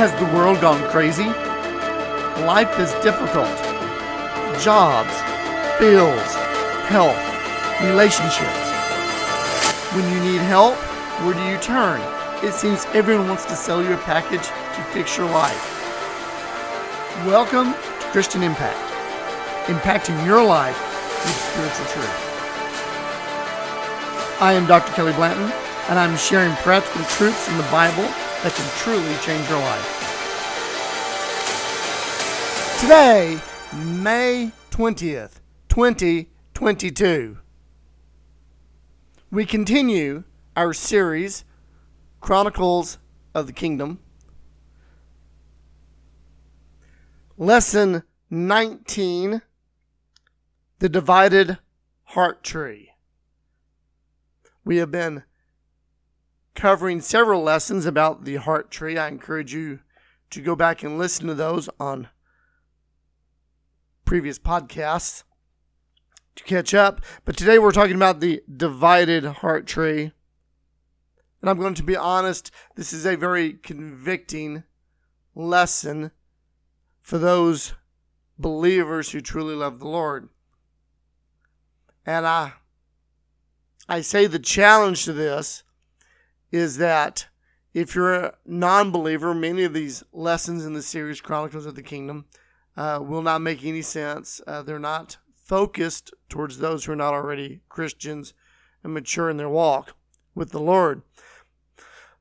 Has the world gone crazy? Life is difficult. Jobs, bills, health, relationships. When you need help, where do you turn? It seems everyone wants to sell you a package to fix your life. Welcome to Christian Impact, impacting your life with spiritual truth. I am Dr. Kelly Blanton, and I'm sharing practical truths from the Bible that can truly change your life. Today, May 20th, 2022, we continue our series, Chronicles of the Kingdom. Lesson 19 The Divided Heart Tree. We have been covering several lessons about the heart tree. I encourage you to go back and listen to those on previous podcasts to catch up. But today we're talking about the divided heart tree. And I'm going to be honest, this is a very convicting lesson for those believers who truly love the Lord. And I I say the challenge to this is that if you're a non believer, many of these lessons in the series Chronicles of the Kingdom uh, will not make any sense. Uh, they're not focused towards those who are not already Christians and mature in their walk with the Lord.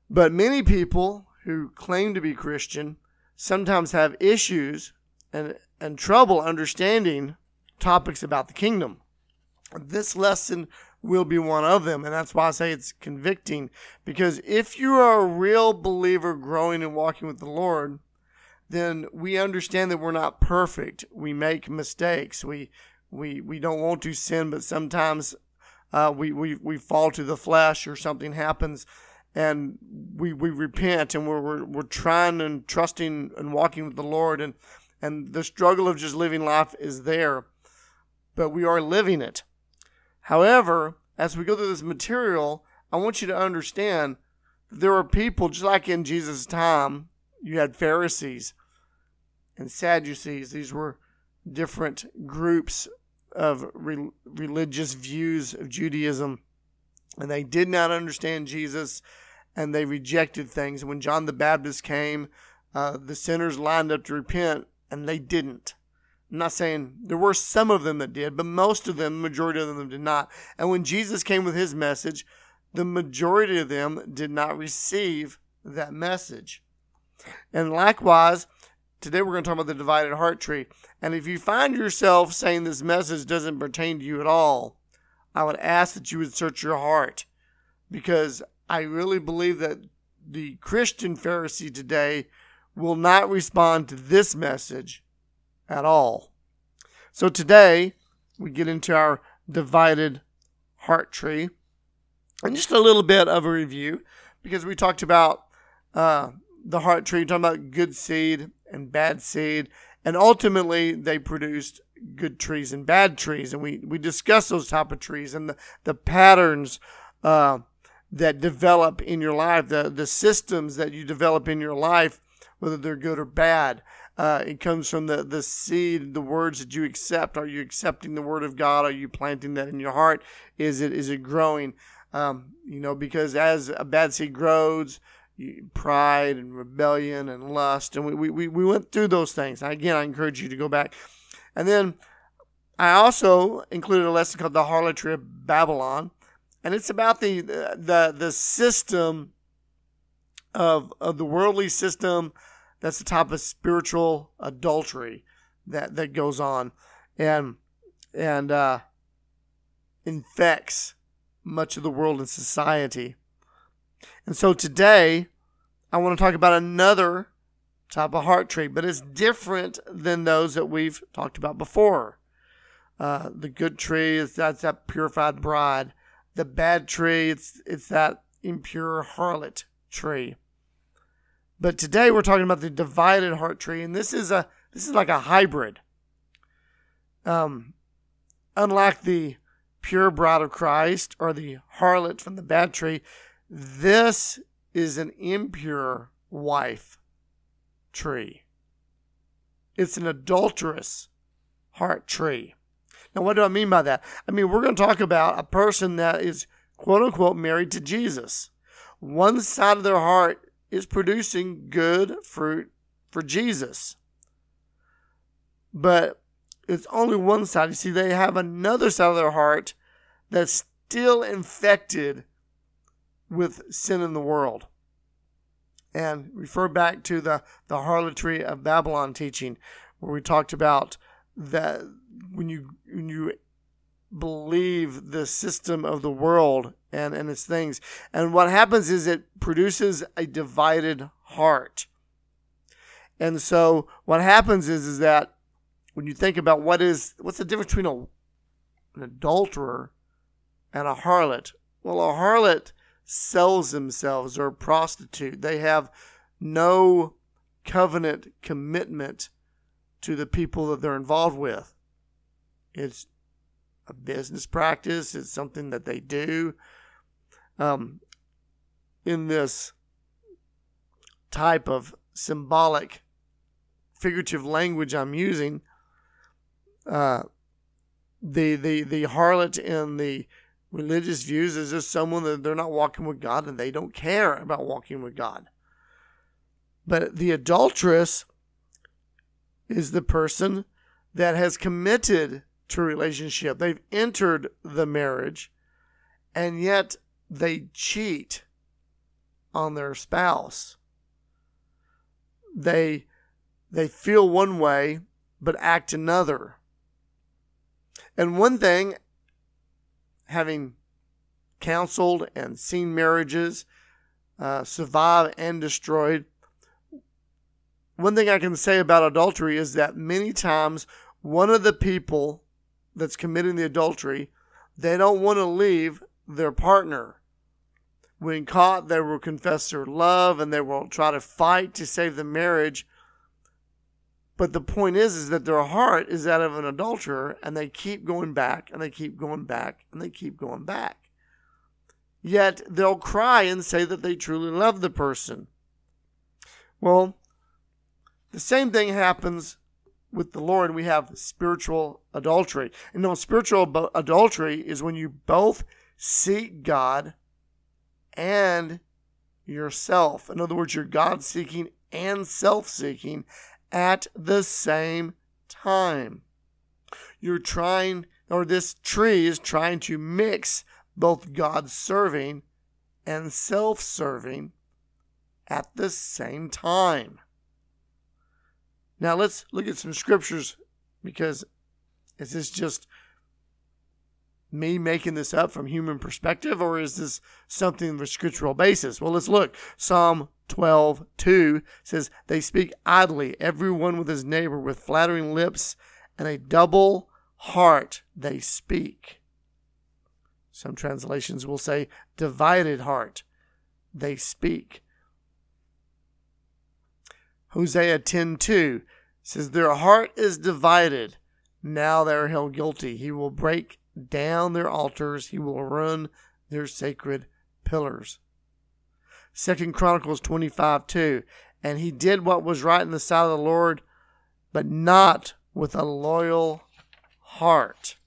But many people who claim to be Christian sometimes have issues and, and trouble understanding topics about the kingdom. This lesson will be one of them. And that's why I say it's convicting. Because if you are a real believer growing and walking with the Lord, then we understand that we're not perfect. We make mistakes. We we we don't want to sin, but sometimes uh, we, we we fall to the flesh or something happens and we we repent and we're, we're we're trying and trusting and walking with the Lord and and the struggle of just living life is there, but we are living it. However, as we go through this material, I want you to understand there were people, just like in Jesus' time, you had Pharisees and Sadducees. These were different groups of re- religious views of Judaism, and they did not understand Jesus and they rejected things. When John the Baptist came, uh, the sinners lined up to repent, and they didn't. I'm not saying there were some of them that did, but most of them, majority of them did not. And when Jesus came with his message, the majority of them did not receive that message. And likewise, today we're going to talk about the divided heart tree. And if you find yourself saying this message doesn't pertain to you at all, I would ask that you would search your heart because I really believe that the Christian Pharisee today will not respond to this message at all. So today we get into our divided heart tree and just a little bit of a review because we talked about uh, the heart tree, talking about good seed and bad seed, and ultimately they produced good trees and bad trees, and we we discussed those type of trees and the the patterns uh, that develop in your life, the the systems that you develop in your life, whether they're good or bad. Uh, it comes from the, the seed, the words that you accept. Are you accepting the word of God? Are you planting that in your heart? Is it is it growing? Um, you know, because as a bad seed grows, pride and rebellion and lust, and we, we, we went through those things. Again, I encourage you to go back. And then I also included a lesson called the harlotry of Babylon, and it's about the the the system of of the worldly system that's the type of spiritual adultery that that goes on and and uh, infects much of the world and society. And so today, I want to talk about another type of heart tree, but it's different than those that we've talked about before. Uh, the good tree is that's that purified bride. The bad tree, it's it's that impure harlot tree. But today we're talking about the divided heart tree, and this is a this is like a hybrid. Um, unlike the pure bride of Christ or the harlot from the bad tree, this is an impure wife tree. It's an adulterous heart tree. Now, what do I mean by that? I mean, we're going to talk about a person that is quote unquote married to Jesus. One side of their heart is producing good fruit for Jesus. But it's only one side. You see, they have another side of their heart that's still infected with sin in the world. And refer back to the, the harlotry of Babylon teaching, where we talked about that when you when you believe the system of the world and, and its things. And what happens is it produces a divided heart. And so what happens is, is that when you think about what is what's the difference between a, an adulterer and a harlot? Well, a harlot sells themselves or a prostitute. They have no covenant commitment to the people that they're involved with. It's a business practice, it's something that they do. Um, in this type of symbolic, figurative language I'm using, uh, the the the harlot in the religious views is just someone that they're not walking with God and they don't care about walking with God. But the adulteress is the person that has committed to relationship. They've entered the marriage and yet they cheat on their spouse. They they feel one way but act another. And one thing having counseled and seen marriages uh, survive and destroyed, one thing I can say about adultery is that many times one of the people that's committing the adultery, they don't want to leave their partner. When caught, they will confess their love and they will try to fight to save the marriage. But the point is, is that their heart is that of an adulterer, and they keep going back, and they keep going back, and they keep going back. Yet they'll cry and say that they truly love the person. Well, the same thing happens with the Lord. We have spiritual adultery. And no, spiritual adultery is when you both seek God and yourself. In other words, you're God seeking and self seeking at the same time. You're trying, or this tree is trying to mix both God serving and self serving at the same time. Now let's look at some scriptures because is this just me making this up from human perspective or is this something of a scriptural basis? Well, let's look. Psalm 12, 2 says, They speak idly, everyone with his neighbor, with flattering lips and a double heart they speak. Some translations will say, divided heart they speak. Hosea 10:2 says, Their heart is divided. Now they are held guilty. He will break down their altars, he will ruin their sacred pillars. Second Chronicles 25 2. And he did what was right in the sight of the Lord, but not with a loyal heart.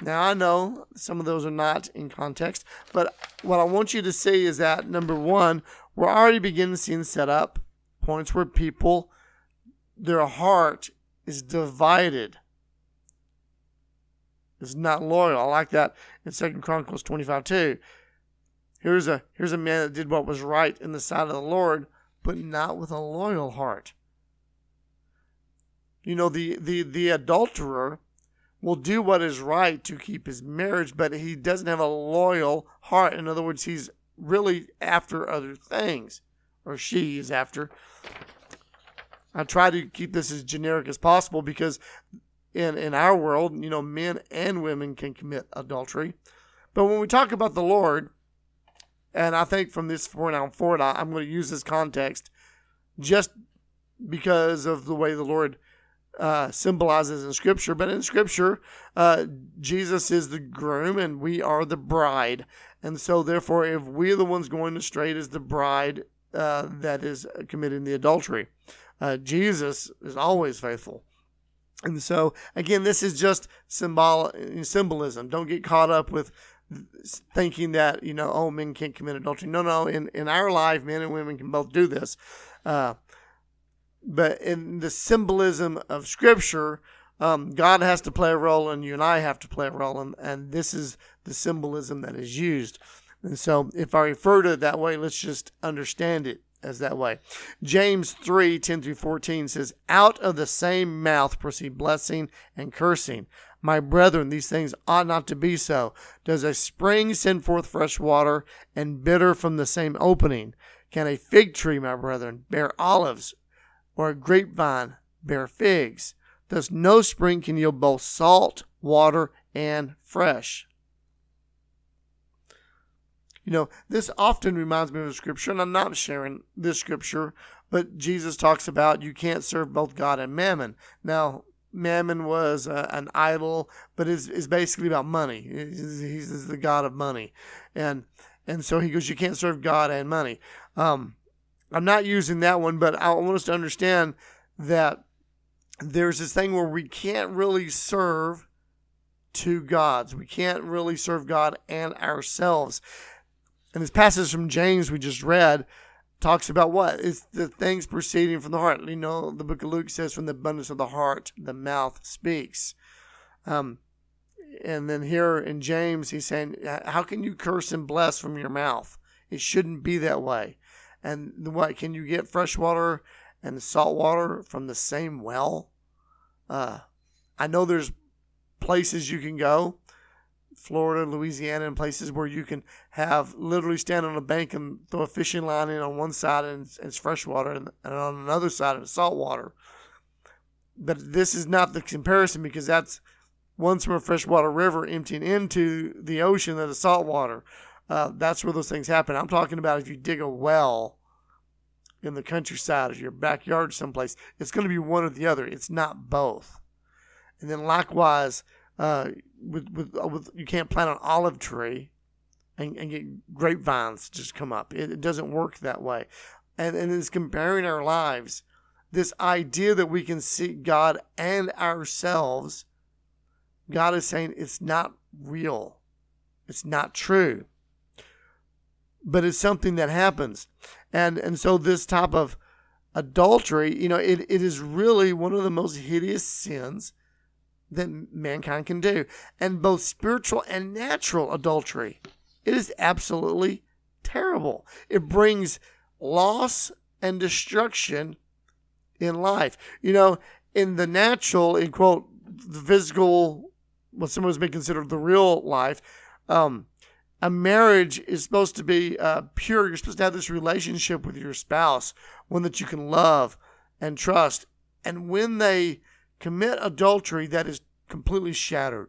Now, I know some of those are not in context, but what I want you to see is that number one, we're already beginning seeing set up points where people, their heart is divided, is not loyal. I like that in Second Chronicles 25 2. Here's a here's a man that did what was right in the sight of the Lord, but not with a loyal heart. You know, the the, the adulterer will do what is right to keep his marriage, but he doesn't have a loyal heart. In other words, he's really after other things, or she is after. I try to keep this as generic as possible because in in our world, you know, men and women can commit adultery. But when we talk about the Lord, and I think from this point on forward, I, am going to use this context just because of the way the Lord uh, symbolizes in Scripture. But in Scripture, uh, Jesus is the groom and we are the bride. And so, therefore, if we're the ones going astray as the bride, uh, that is committing the adultery. Uh, Jesus is always faithful. And so, again, this is just symbol symbolism. Don't get caught up with thinking that you know, oh, men can't commit adultery. No, no. In in our life, men and women can both do this. Uh, but in the symbolism of Scripture, um, God has to play a role, and you and I have to play a role, and, and this is the symbolism that is used. And so, if I refer to it that way, let's just understand it as that way. James 3 10 through 14 says, Out of the same mouth proceed blessing and cursing. My brethren, these things ought not to be so. Does a spring send forth fresh water and bitter from the same opening? Can a fig tree, my brethren, bear olives, or a grapevine bear figs? Thus, no spring can yield both salt, water, and fresh. You know, this often reminds me of a scripture, and I'm not sharing this scripture, but Jesus talks about you can't serve both God and mammon. Now, mammon was uh, an idol, but is is basically about money. He's, he's, the god of money, and and so he goes, you can't serve God and money. Um, I'm not using that one, but I want us to understand that there's this thing where we can't really serve two gods. We can't really serve God and ourselves. And this passage from James we just read talks about what? It's the things proceeding from the heart. You know, the book of Luke says, from the abundance of the heart, the mouth speaks. Um, and then here in James, he's saying, How can you curse and bless from your mouth? It shouldn't be that way. And what? Can you get fresh water and salt water from the same well? Uh, I know there's places you can go Florida, Louisiana, and places where you can have literally stand on a bank and throw a fishing line in on one side and it's, fresh water, and, and on another side it's salt water. But this is not the comparison because that's one's from a freshwater river emptying into the ocean that is salt water. Uh, that's where those things happen. I'm talking about if you dig a well in the countryside or your backyard someplace, it's going to be one or the other. It's not both. And then likewise, uh, with, with, uh, with you can't plant an olive tree and, and get grapevines just come up. It, it doesn't work that way. And, and it's comparing our lives. This idea that we can see God and ourselves, God is saying it's not real. It's not true. But it's something that happens. And and so this type of adultery, you know, it, it is really one of the most hideous sins that mankind can do, and both spiritual and natural adultery. It is absolutely terrible. It brings loss and destruction in life. You know, in the natural, in quote, the physical, what some of us may consider the real life, um, a marriage is supposed to be uh, pure. You're supposed to have this relationship with your spouse, one that you can love and trust. And when they commit adultery that is completely shattered.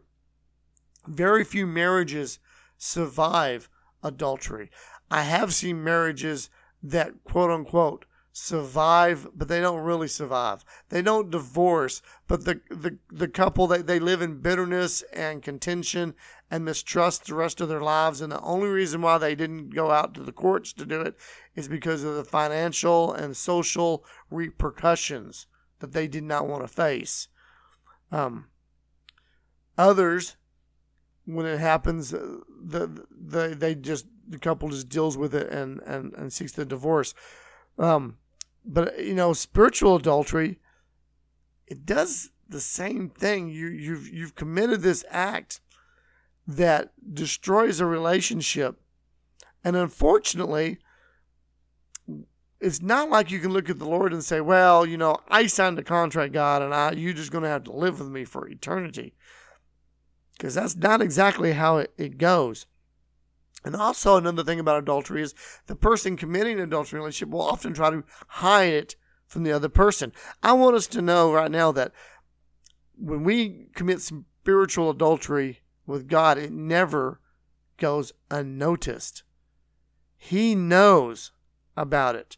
Very few marriages survive adultery. I have seen marriages that quote unquote survive, but they don't really survive. They don't divorce, but the, the, the couple, they, they live in bitterness and contention and mistrust the rest of their lives. And the only reason why they didn't go out to the courts to do it is because of the financial and social repercussions that they did not want to face. Um, others, when it happens, uh, the, the they just the couple just deals with it and and and seeks the divorce. Um, but you know, spiritual adultery, it does the same thing. You you've you've committed this act that destroys a relationship, and unfortunately, it's not like you can look at the Lord and say, "Well, you know, I signed a contract, God, and I you're just going to have to live with me for eternity," because that's not exactly how it, it goes. And also another thing about adultery is the person committing an adultery relationship will often try to hide it from the other person. I want us to know right now that when we commit spiritual adultery with God, it never goes unnoticed. He knows about it.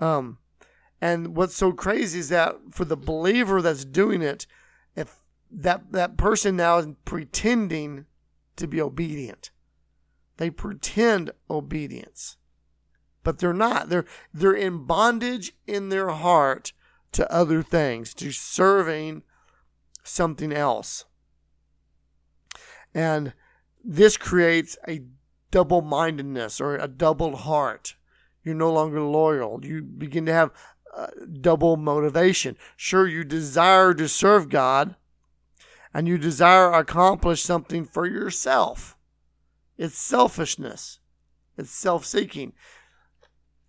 Um, and what's so crazy is that for the believer that's doing it, if that that person now is pretending to be obedient, they pretend obedience, but they're not. They're they're in bondage in their heart to other things, to serving something else. And this creates a double mindedness or a double heart. You're no longer loyal. You begin to have uh, double motivation. Sure, you desire to serve God and you desire to accomplish something for yourself. It's selfishness, it's self seeking.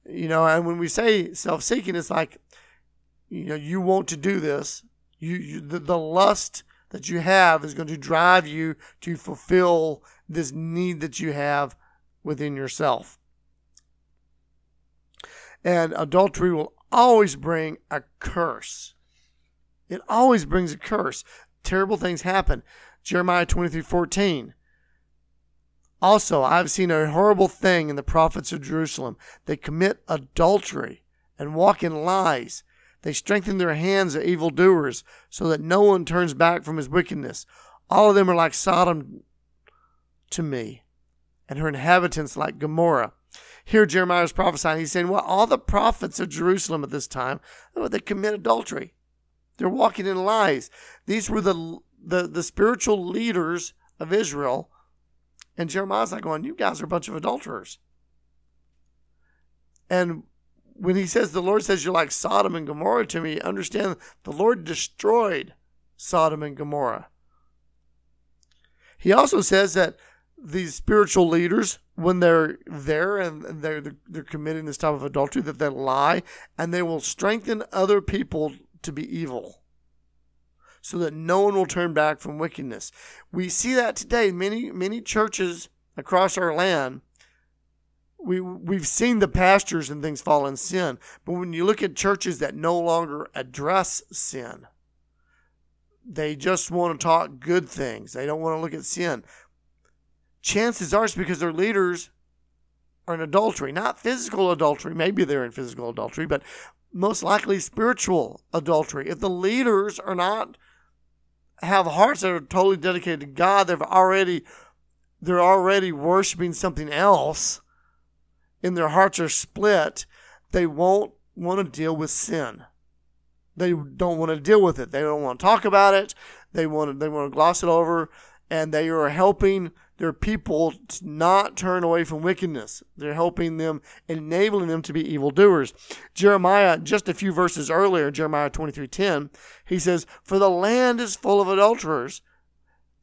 You know, and when we say self seeking, it's like, you know, you want to do this. You, you the, the lust that you have is going to drive you to fulfill this need that you have within yourself. And adultery will always bring a curse. It always brings a curse. Terrible things happen. Jeremiah 23 14. Also, I've seen a horrible thing in the prophets of Jerusalem. They commit adultery and walk in lies. They strengthen their hands of evildoers so that no one turns back from his wickedness. All of them are like Sodom to me, and her inhabitants like Gomorrah. Here Jeremiah is prophesying. He's saying, Well, all the prophets of Jerusalem at this time, oh, they commit adultery. They're walking in lies. These were the, the, the spiritual leaders of Israel. And Jeremiah's like going, You guys are a bunch of adulterers. And when he says the Lord says you're like Sodom and Gomorrah to me, understand the Lord destroyed Sodom and Gomorrah. He also says that these spiritual leaders, when they're there and they're they're committing this type of adultery, that they lie and they will strengthen other people to be evil, so that no one will turn back from wickedness. We see that today. Many many churches across our land we we've seen the pastors and things fall in sin, but when you look at churches that no longer address sin, they just want to talk good things. They don't want to look at sin. Chances are it's because their leaders are in adultery, not physical adultery. Maybe they're in physical adultery, but most likely spiritual adultery. If the leaders are not have hearts that are totally dedicated to God, they've already they're already worshiping something else and their hearts are split, they won't want to deal with sin. They don't want to deal with it. They don't want to talk about it. They want to, they want to gloss it over, and they are helping their people to not turn away from wickedness. They're helping them, enabling them to be evildoers. Jeremiah, just a few verses earlier, Jeremiah 23:10, he says, "For the land is full of adulterers,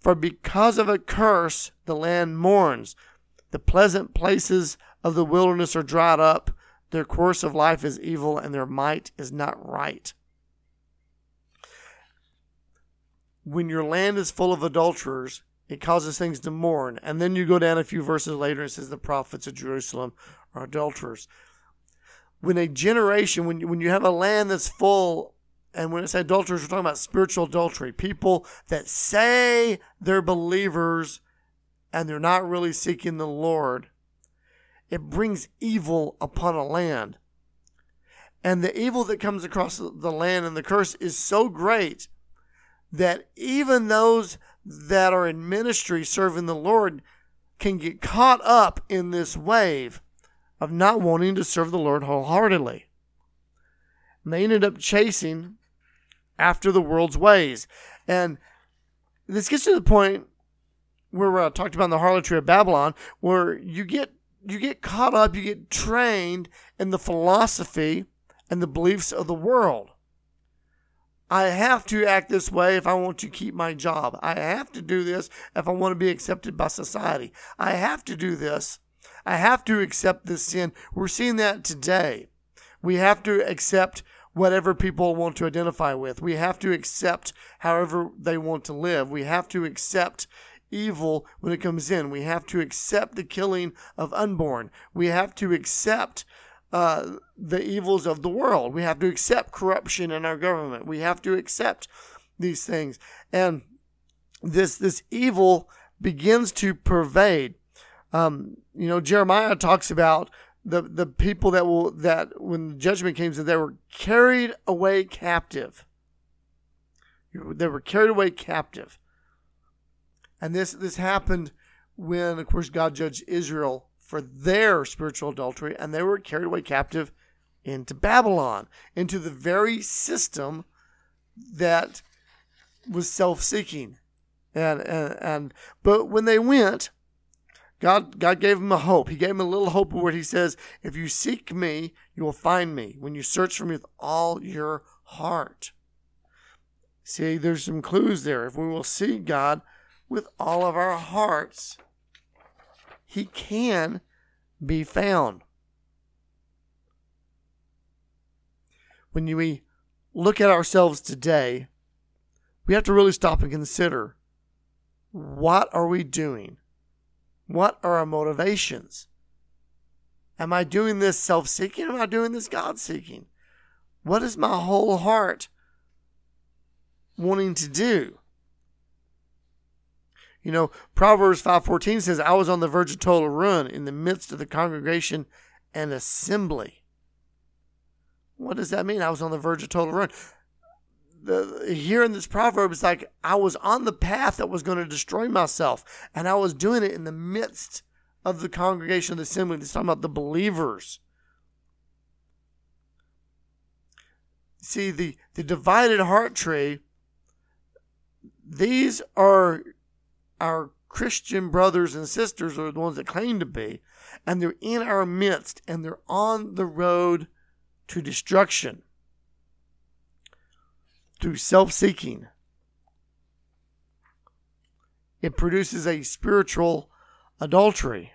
for because of a curse the land mourns. The pleasant places of the wilderness are dried up. Their course of life is evil, and their might is not right. When your land is full of adulterers, it causes things to mourn. And then you go down a few verses later and it says the prophets of Jerusalem are adulterers. When a generation, when you, when you have a land that's full, and when I say adulterers, we're talking about spiritual adultery, people that say they're believers and they're not really seeking the Lord it brings evil upon a land. And the evil that comes across the land and the curse is so great that even those that are in ministry serving the Lord can get caught up in this wave of not wanting to serve the Lord wholeheartedly. And they ended up chasing after the world's ways. And this gets to the point where we uh, talked about in the harlotry of Babylon, where you get you get caught up, you get trained in the philosophy and the beliefs of the world. I have to act this way if I want to keep my job. I have to do this if I want to be accepted by society. I have to do this. I have to accept this sin. We're seeing that today. We have to accept whatever people want to identify with. We have to accept however they want to live. We have to accept evil when it comes in. We have to accept the killing of unborn. We have to accept uh, the evils of the world. We have to accept corruption in our government. We have to accept these things. And this this evil begins to pervade. Um, you know, Jeremiah talks about the the people that will that when judgment came, that they were carried away captive. They were carried away captive. And this this happened when, of course, God judged Israel for their spiritual adultery, and they were carried away captive into Babylon, into the very system that was self-seeking. And, and and but when they went, God God gave them a hope. He gave them a little hope of where he says, "If you seek me, you will find me when you search for me with all your heart." See, there's some clues there. If we will seek God with all of our hearts, he can be found. When we look at ourselves today, we have to really stop and consider what are we doing? What are our motivations? Am I doing this self seeking? Am I doing this God seeking? What is my whole heart wanting to do? You know, Proverbs 5:14 says, "I was on the verge of total ruin in the midst of the congregation and assembly." What does that mean? I was on the verge of total ruin. The, here in this proverb, it's like I was on the path that was going to destroy myself, and I was doing it in the midst of the congregation of the assembly. It's talking about the believers. See, the, the divided heart tree, these are our Christian brothers and sisters, are the ones that claim to be, and they're in our midst, and they're on the road to destruction through self seeking. It produces a spiritual adultery.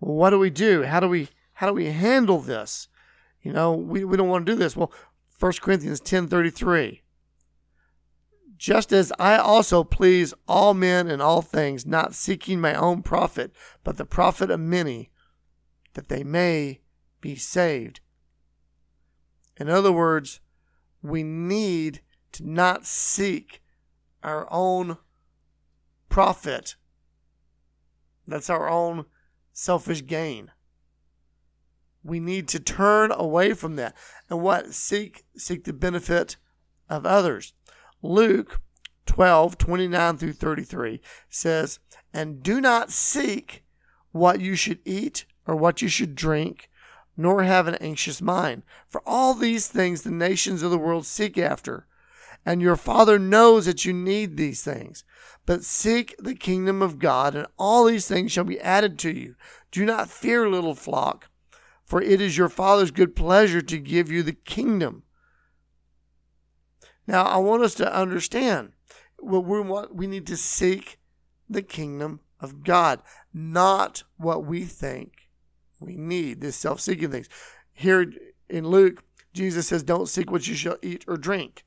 Well, what do we do? How do we how do we handle this? You know, we, we don't want to do this. Well, 1 Corinthians 10 33. Just as I also please all men in all things, not seeking my own profit, but the profit of many, that they may be saved. In other words, we need to not seek our own profit. That's our own selfish gain. We need to turn away from that. And what? Seek seek the benefit of others. Luke 12, 29 through 33 says, And do not seek what you should eat or what you should drink nor have an anxious mind. For all these things the nations of the world seek after, and your Father knows that you need these things. But seek the kingdom of God, and all these things shall be added to you. Do not fear, little flock, for it is your Father's good pleasure to give you the kingdom. Now, I want us to understand what we want. We need to seek the kingdom of God, not what we think we need this self seeking things. Here in Luke, Jesus says, Don't seek what you shall eat or drink,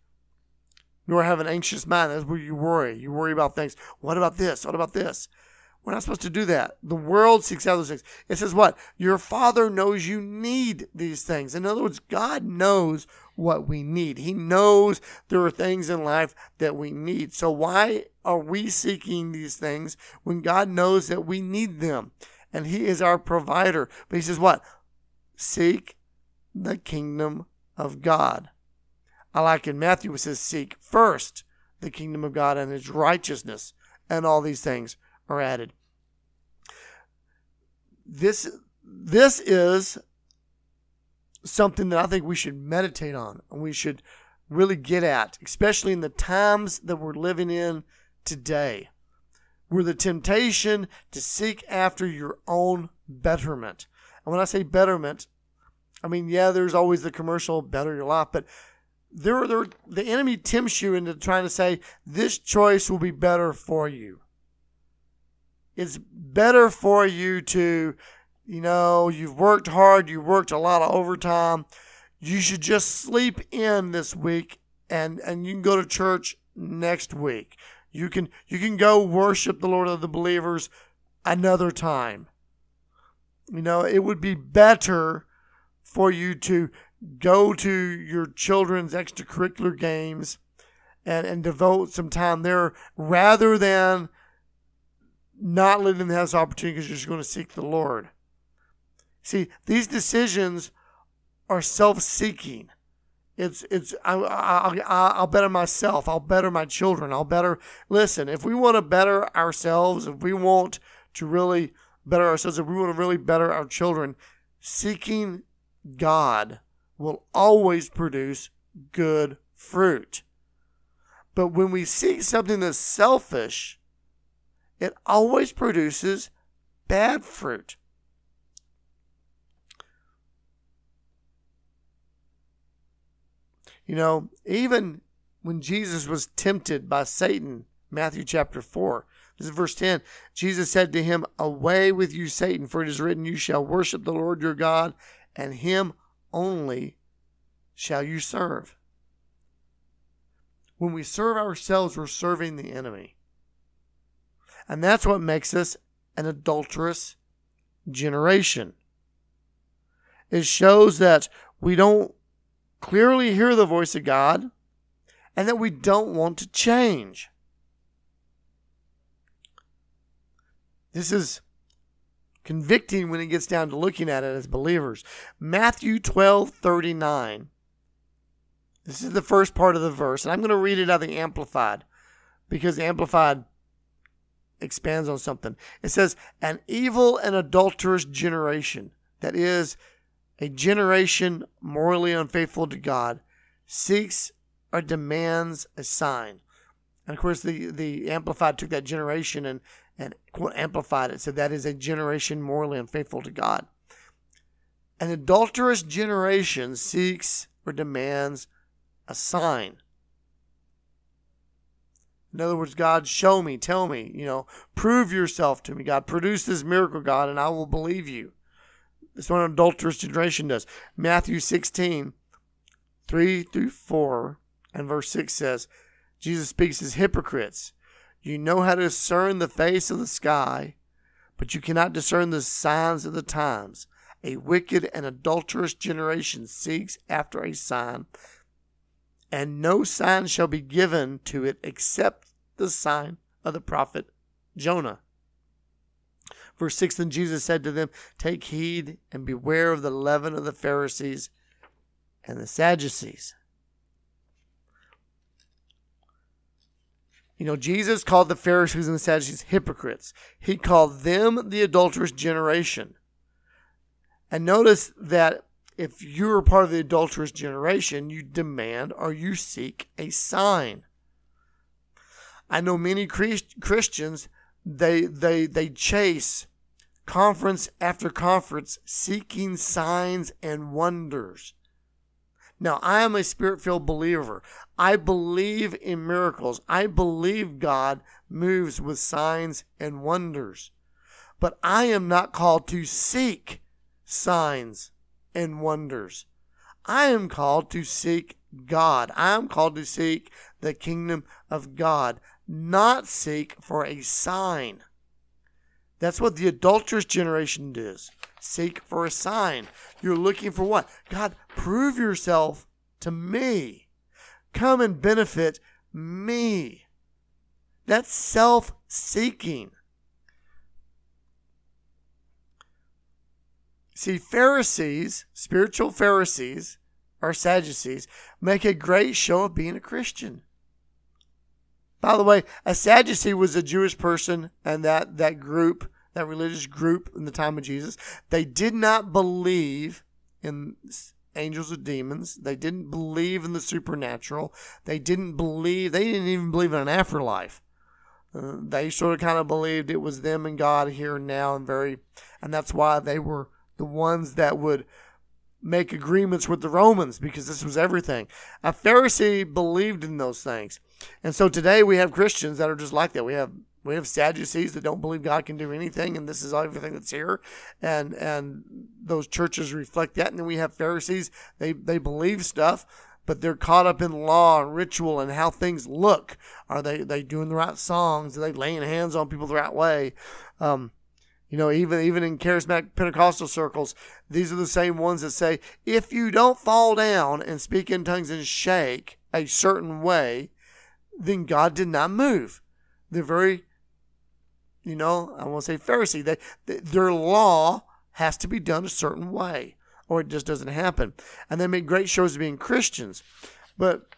nor have an anxious mind. That's where you worry. You worry about things. What about this? What about this? We're not supposed to do that. The world seeks out those things. It says what? Your Father knows you need these things. In other words, God knows what we need. He knows there are things in life that we need. So why are we seeking these things when God knows that we need them? and He is our provider. But He says, what? Seek the kingdom of God. I like in Matthew, it says, Seek first the kingdom of God and His righteousness, and all these things are added. This, this is something that I think we should meditate on and we should really get at, especially in the times that we're living in today were the temptation to seek after your own betterment. And when I say betterment, I mean, yeah, there's always the commercial better your life, but there, there, the enemy tempts you into trying to say this choice will be better for you. It's better for you to, you know, you've worked hard, you worked a lot of overtime. You should just sleep in this week and, and you can go to church next week. You can you can go worship the Lord of the believers another time. You know, it would be better for you to go to your children's extracurricular games and, and devote some time there rather than not letting them have this opportunity because you're just going to seek the Lord. See, these decisions are self seeking. It's it's I, I, I, will better myself. I'll better my children. I'll better listen. If we want to better ourselves, if we want to really better ourselves, if we want to really better our children, seeking God will always produce good fruit. But when we seek something that's selfish, it always produces bad fruit. You know, even when Jesus was tempted by Satan, Matthew chapter 4, this is verse 10. Jesus said to him, Away with you, Satan, for it is written, You shall worship the Lord your God, and him only shall you serve. When we serve ourselves, we're serving the enemy. And that's what makes us an adulterous generation. It shows that we don't clearly hear the voice of God and that we don't want to change. This is convicting when it gets down to looking at it as believers. Matthew 12 39. This is the first part of the verse, and I'm going to read it out of the Amplified because the Amplified expands on something. It says, An evil and adulterous generation, that is, a generation morally unfaithful to God, seeks or demands a sign. And of course, the, the Amplified took that generation and, and quote, amplified it, said that is a generation morally unfaithful to God. An adulterous generation seeks or demands a sign. In other words, God, show me, tell me, you know, prove yourself to me. God, produce this miracle, God, and I will believe you. That's what an adulterous generation does. Matthew 16, 3 through 4, and verse 6 says, Jesus speaks as hypocrites. You know how to discern the face of the sky, but you cannot discern the signs of the times. A wicked and adulterous generation seeks after a sign, and no sign shall be given to it except the sign of the prophet Jonah. Verse 6 Then Jesus said to them, Take heed and beware of the leaven of the Pharisees and the Sadducees. You know, Jesus called the Pharisees and the Sadducees hypocrites. He called them the adulterous generation. And notice that if you're part of the adulterous generation, you demand or you seek a sign. I know many Christians they they they chase conference after conference seeking signs and wonders. Now, I am a spirit filled believer. I believe in miracles. I believe God moves with signs and wonders. But I am not called to seek signs and wonders. I am called to seek God. I am called to seek the kingdom of God, not seek for a sign. That's what the adulterous generation does. Seek for a sign. You're looking for what? God, prove yourself to me. Come and benefit me. That's self seeking. See, Pharisees, spiritual Pharisees, or Sadducees, make a great show of being a Christian. By the way, a Sadducee was a Jewish person, and that, that group, that religious group in the time of Jesus, they did not believe in angels or demons. They didn't believe in the supernatural. They didn't believe, they didn't even believe in an afterlife. Uh, they sort of kind of believed it was them and God here and now, and very, and that's why they were the ones that would make agreements with the Romans because this was everything. A Pharisee believed in those things. And so today we have Christians that are just like that. We have we have Sadducees that don't believe God can do anything, and this is everything that's here, and and those churches reflect that. And then we have Pharisees; they they believe stuff, but they're caught up in law and ritual and how things look. Are they they doing the right songs? Are they laying hands on people the right way? Um, you know, even even in charismatic Pentecostal circles, these are the same ones that say, if you don't fall down and speak in tongues and shake a certain way, then God did not move. They're very, you know, I won't say Pharisee. They, they, their law has to be done a certain way, or it just doesn't happen. And they make great shows of being Christians, but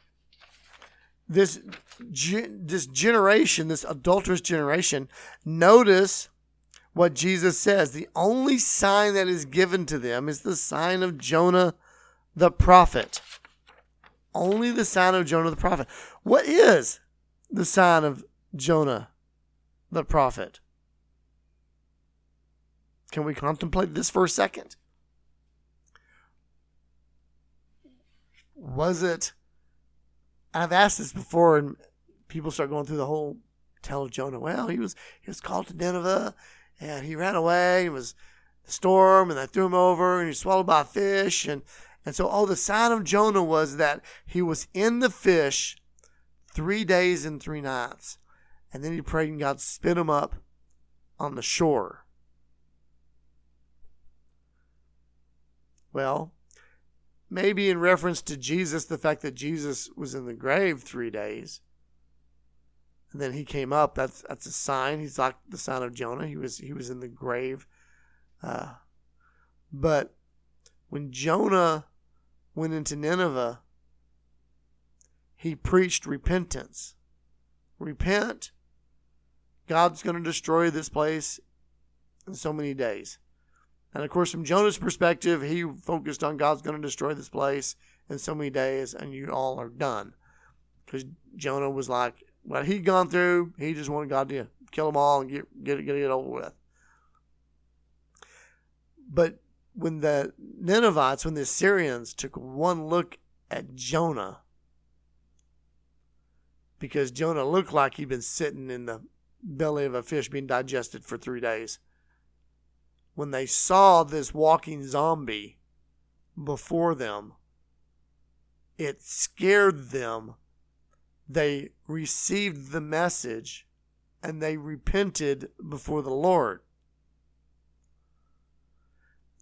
this this generation, this adulterous generation, notice what Jesus says. The only sign that is given to them is the sign of Jonah the prophet. Only the sign of Jonah the prophet. What is the sign of Jonah the prophet? Can we contemplate this for a second? Was it? I've asked this before, and people start going through the whole tell Jonah. Well, he was he was called to Nineveh, and he ran away. It was the storm, and they threw him over, and he was swallowed by a fish, and and so, oh, the sign of Jonah was that he was in the fish three days and three nights, and then he prayed, and God spit him up on the shore. Well, maybe in reference to Jesus, the fact that Jesus was in the grave three days, and then he came up. That's that's a sign. He's like the sign of Jonah. He was he was in the grave, uh, but when Jonah went into Nineveh, he preached repentance. Repent. God's going to destroy this place in so many days. And of course, from Jonah's perspective, he focused on God's going to destroy this place in so many days, and you all are done. Because Jonah was like, what he'd gone through, he just wanted God to kill them all and get get it, get it over with. But when the Ninevites, when the Assyrians took one look at Jonah, because Jonah looked like he'd been sitting in the belly of a fish being digested for three days when they saw this walking zombie before them, it scared them. They received the message and they repented before the Lord.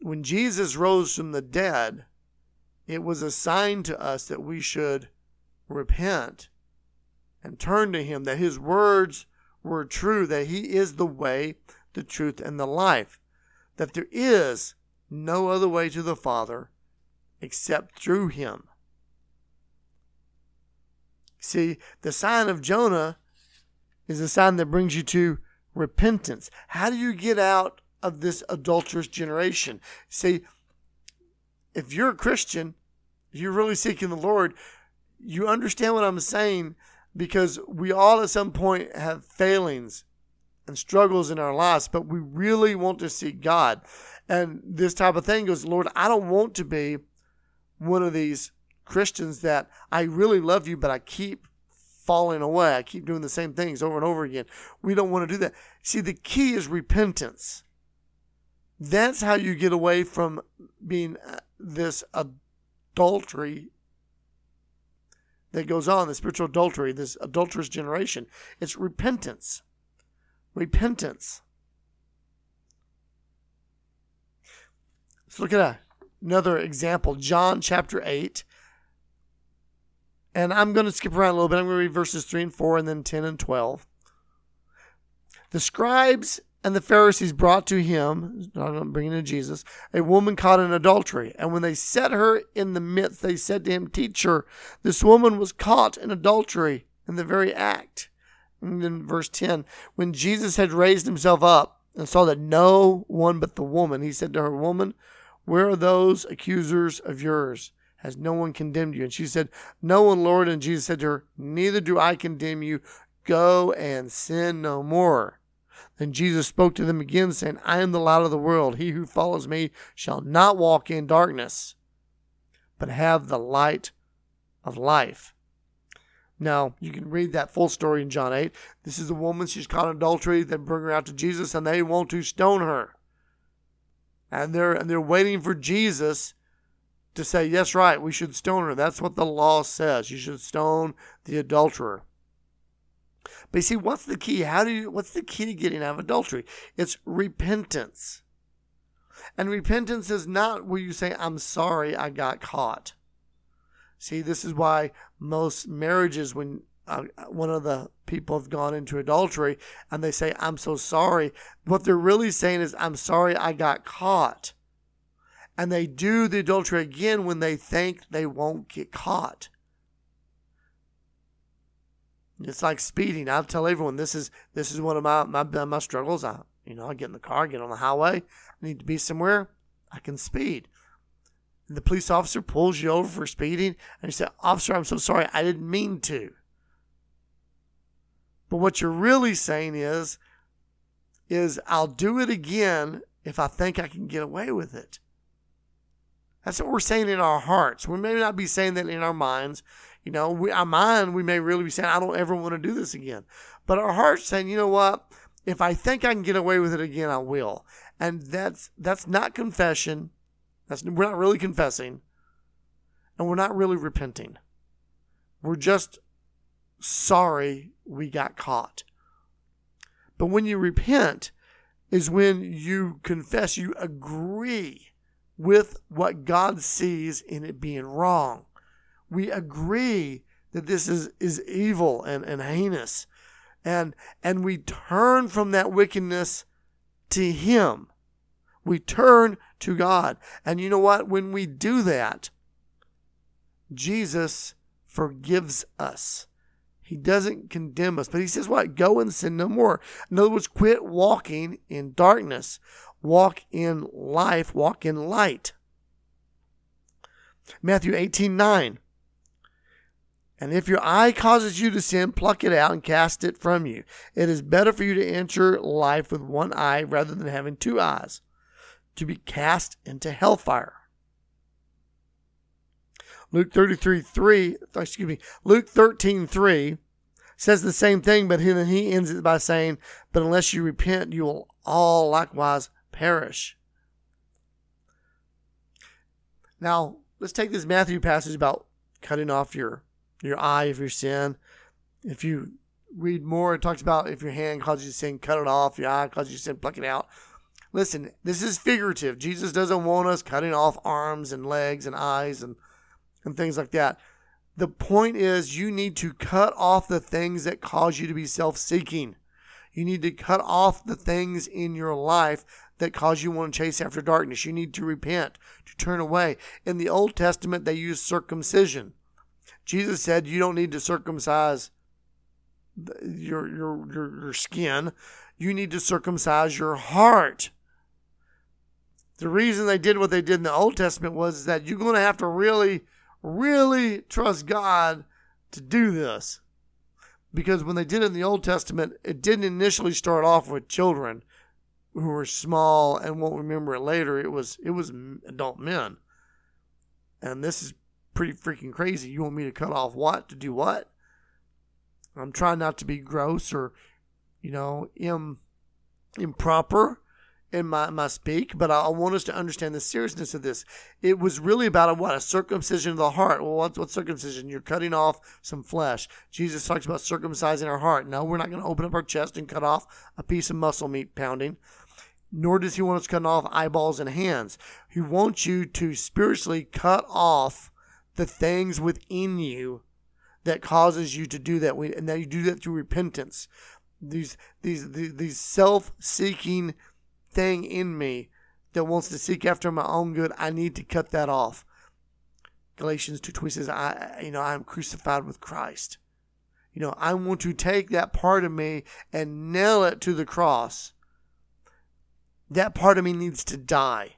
When Jesus rose from the dead, it was a sign to us that we should repent and turn to Him, that His words were true, that He is the way, the truth, and the life that there is no other way to the Father except through him. See, the sign of Jonah is a sign that brings you to repentance. How do you get out of this adulterous generation? See, if you're a Christian, you're really seeking the Lord, you understand what I'm saying because we all at some point have failings and struggles in our lives, but we really want to see God. And this type of thing goes, Lord, I don't want to be one of these Christians that I really love you, but I keep falling away. I keep doing the same things over and over again. We don't want to do that. See, the key is repentance. That's how you get away from being uh, this adultery that goes on, the spiritual adultery, this adulterous generation. It's repentance repentance. Let's look at another example John chapter 8. And I'm going to skip around a little bit. I'm going to read verses 3 and 4 and then 10 and 12. The scribes and the Pharisees brought to him, bringing to Jesus, a woman caught in adultery. And when they set her in the midst, they said to him, Teacher, this woman was caught in adultery in the very act. And then verse 10 When Jesus had raised himself up and saw that no one but the woman, he said to her, Woman, where are those accusers of yours? Has no one condemned you? And she said, No one, Lord. And Jesus said to her, Neither do I condemn you. Go and sin no more. Then Jesus spoke to them again, saying, I am the light of the world. He who follows me shall not walk in darkness, but have the light of life. Now, you can read that full story in John 8. This is a woman, she's caught in adultery. They bring her out to Jesus and they want to stone her. And they're, and they're waiting for Jesus to say, Yes, right, we should stone her. That's what the law says. You should stone the adulterer. But you see, what's the key? How do you, what's the key to getting out of adultery? It's repentance. And repentance is not where you say, I'm sorry I got caught. See, this is why most marriages, when uh, one of the people have gone into adultery and they say, I'm so sorry, what they're really saying is, I'm sorry I got caught. And they do the adultery again when they think they won't get caught. It's like speeding. I tell everyone this is this is one of my my, my struggles. I You know, I get in the car, get on the highway, I need to be somewhere, I can speed. And the police officer pulls you over for speeding, and you say, Officer, I'm so sorry, I didn't mean to. But what you're really saying is, is I'll do it again if I think I can get away with it. That's what we're saying in our hearts. We may not be saying that in our minds. You know, we, our mind, we may really be saying, I don't ever want to do this again. But our heart's saying, you know what? If I think I can get away with it again, I will. And that's that's not confession. That's we're not really confessing. And we're not really repenting. We're just sorry we got caught. But when you repent is when you confess, you agree with what God sees in it being wrong. We agree that this is, is evil and, and heinous. And, and we turn from that wickedness to Him. We turn to God. And you know what? When we do that, Jesus forgives us. He doesn't condemn us, but he says, What? Go and sin no more. In other words, quit walking in darkness. Walk in life, walk in light. Matthew 18 9. And if your eye causes you to sin, pluck it out and cast it from you. It is better for you to enter life with one eye rather than having two eyes, to be cast into hellfire. Luke 33 3, excuse me, Luke 13 3 says the same thing, but then he ends it by saying, But unless you repent, you will all likewise perish. Now, let's take this Matthew passage about cutting off your, your eye if you sin. If you read more, it talks about if your hand causes you sin, cut it off. Your eye causes you sin, pluck it out. Listen, this is figurative. Jesus doesn't want us cutting off arms and legs and eyes and and things like that. The point is, you need to cut off the things that cause you to be self seeking. You need to cut off the things in your life that cause you to want to chase after darkness. You need to repent, to turn away. In the Old Testament, they used circumcision. Jesus said you don't need to circumcise your, your, your, your skin, you need to circumcise your heart. The reason they did what they did in the Old Testament was that you're going to have to really really trust God to do this. Because when they did it in the Old Testament, it didn't initially start off with children who were small and won't remember it later. It was it was adult men. And this is pretty freaking crazy. You want me to cut off what to do what? I'm trying not to be gross or, you know, Im, improper in my, my speak, but I want us to understand the seriousness of this. It was really about a, what? A circumcision of the heart. Well, what's, what circumcision? You're cutting off some flesh. Jesus talks about circumcising our heart. No, we're not going to open up our chest and cut off a piece of muscle meat pounding. Nor does he want us cutting off eyeballs and hands. He wants you to spiritually cut off the things within you that causes you to do that. We, And that you do that through repentance. These, these, these, these self-seeking thing in me that wants to seek after my own good, I need to cut that off. Galatians 2 says, I you know, I am crucified with Christ. You know, I want to take that part of me and nail it to the cross. That part of me needs to die.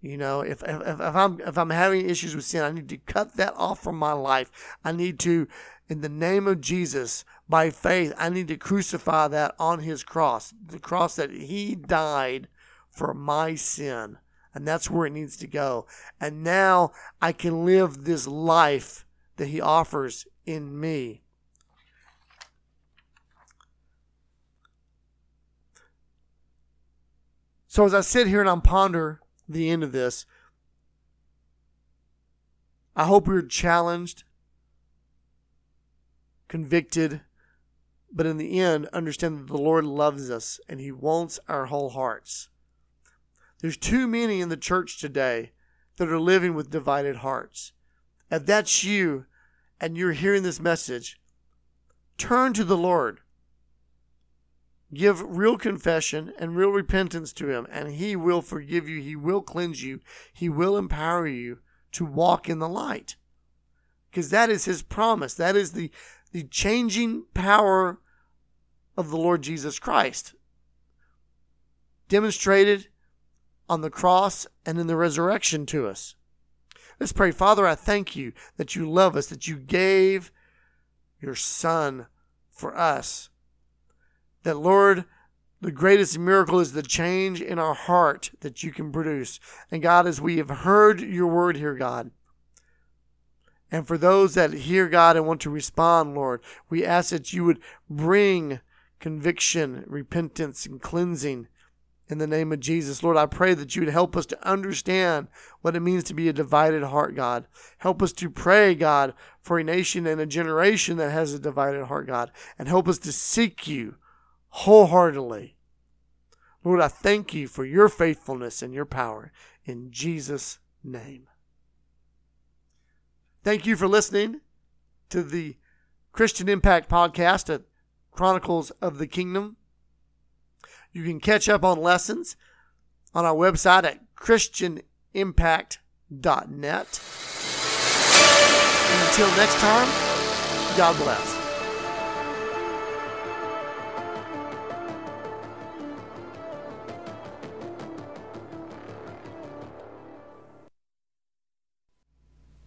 You know, if, if, if I'm if I'm having issues with sin, I need to cut that off from my life. I need to, in the name of Jesus, by faith, I need to crucify that on his cross, the cross that he died for my sin. And that's where it needs to go. And now I can live this life that he offers in me. So as I sit here and I'm ponder the end of this, I hope you're challenged, convicted, but in the end, understand that the Lord loves us and He wants our whole hearts. There's too many in the church today that are living with divided hearts. If that's you and you're hearing this message, turn to the Lord. Give real confession and real repentance to Him, and He will forgive you. He will cleanse you. He will empower you to walk in the light. Because that is His promise. That is the, the changing power of the Lord Jesus Christ. demonstrated on the cross and in the resurrection to us. Let's pray. Father, I thank you that you love us, that you gave your Son for us. That, Lord, the greatest miracle is the change in our heart that you can produce. And God, as we have heard your word here, God, and for those that hear God and want to respond, Lord, we ask that you would bring conviction, repentance, and cleansing in the name of Jesus. Lord, I pray that you would help us to understand what it means to be a divided heart, God. Help us to pray, God, for a nation and a generation that has a divided heart, God. And help us to seek you wholeheartedly. Lord, I thank you for your faithfulness and your power in Jesus' name. Thank you for listening to the Christian Impact Podcast at Chronicles of the Kingdom. You can catch up on lessons on our website at christianimpact.net. And until next time, God bless.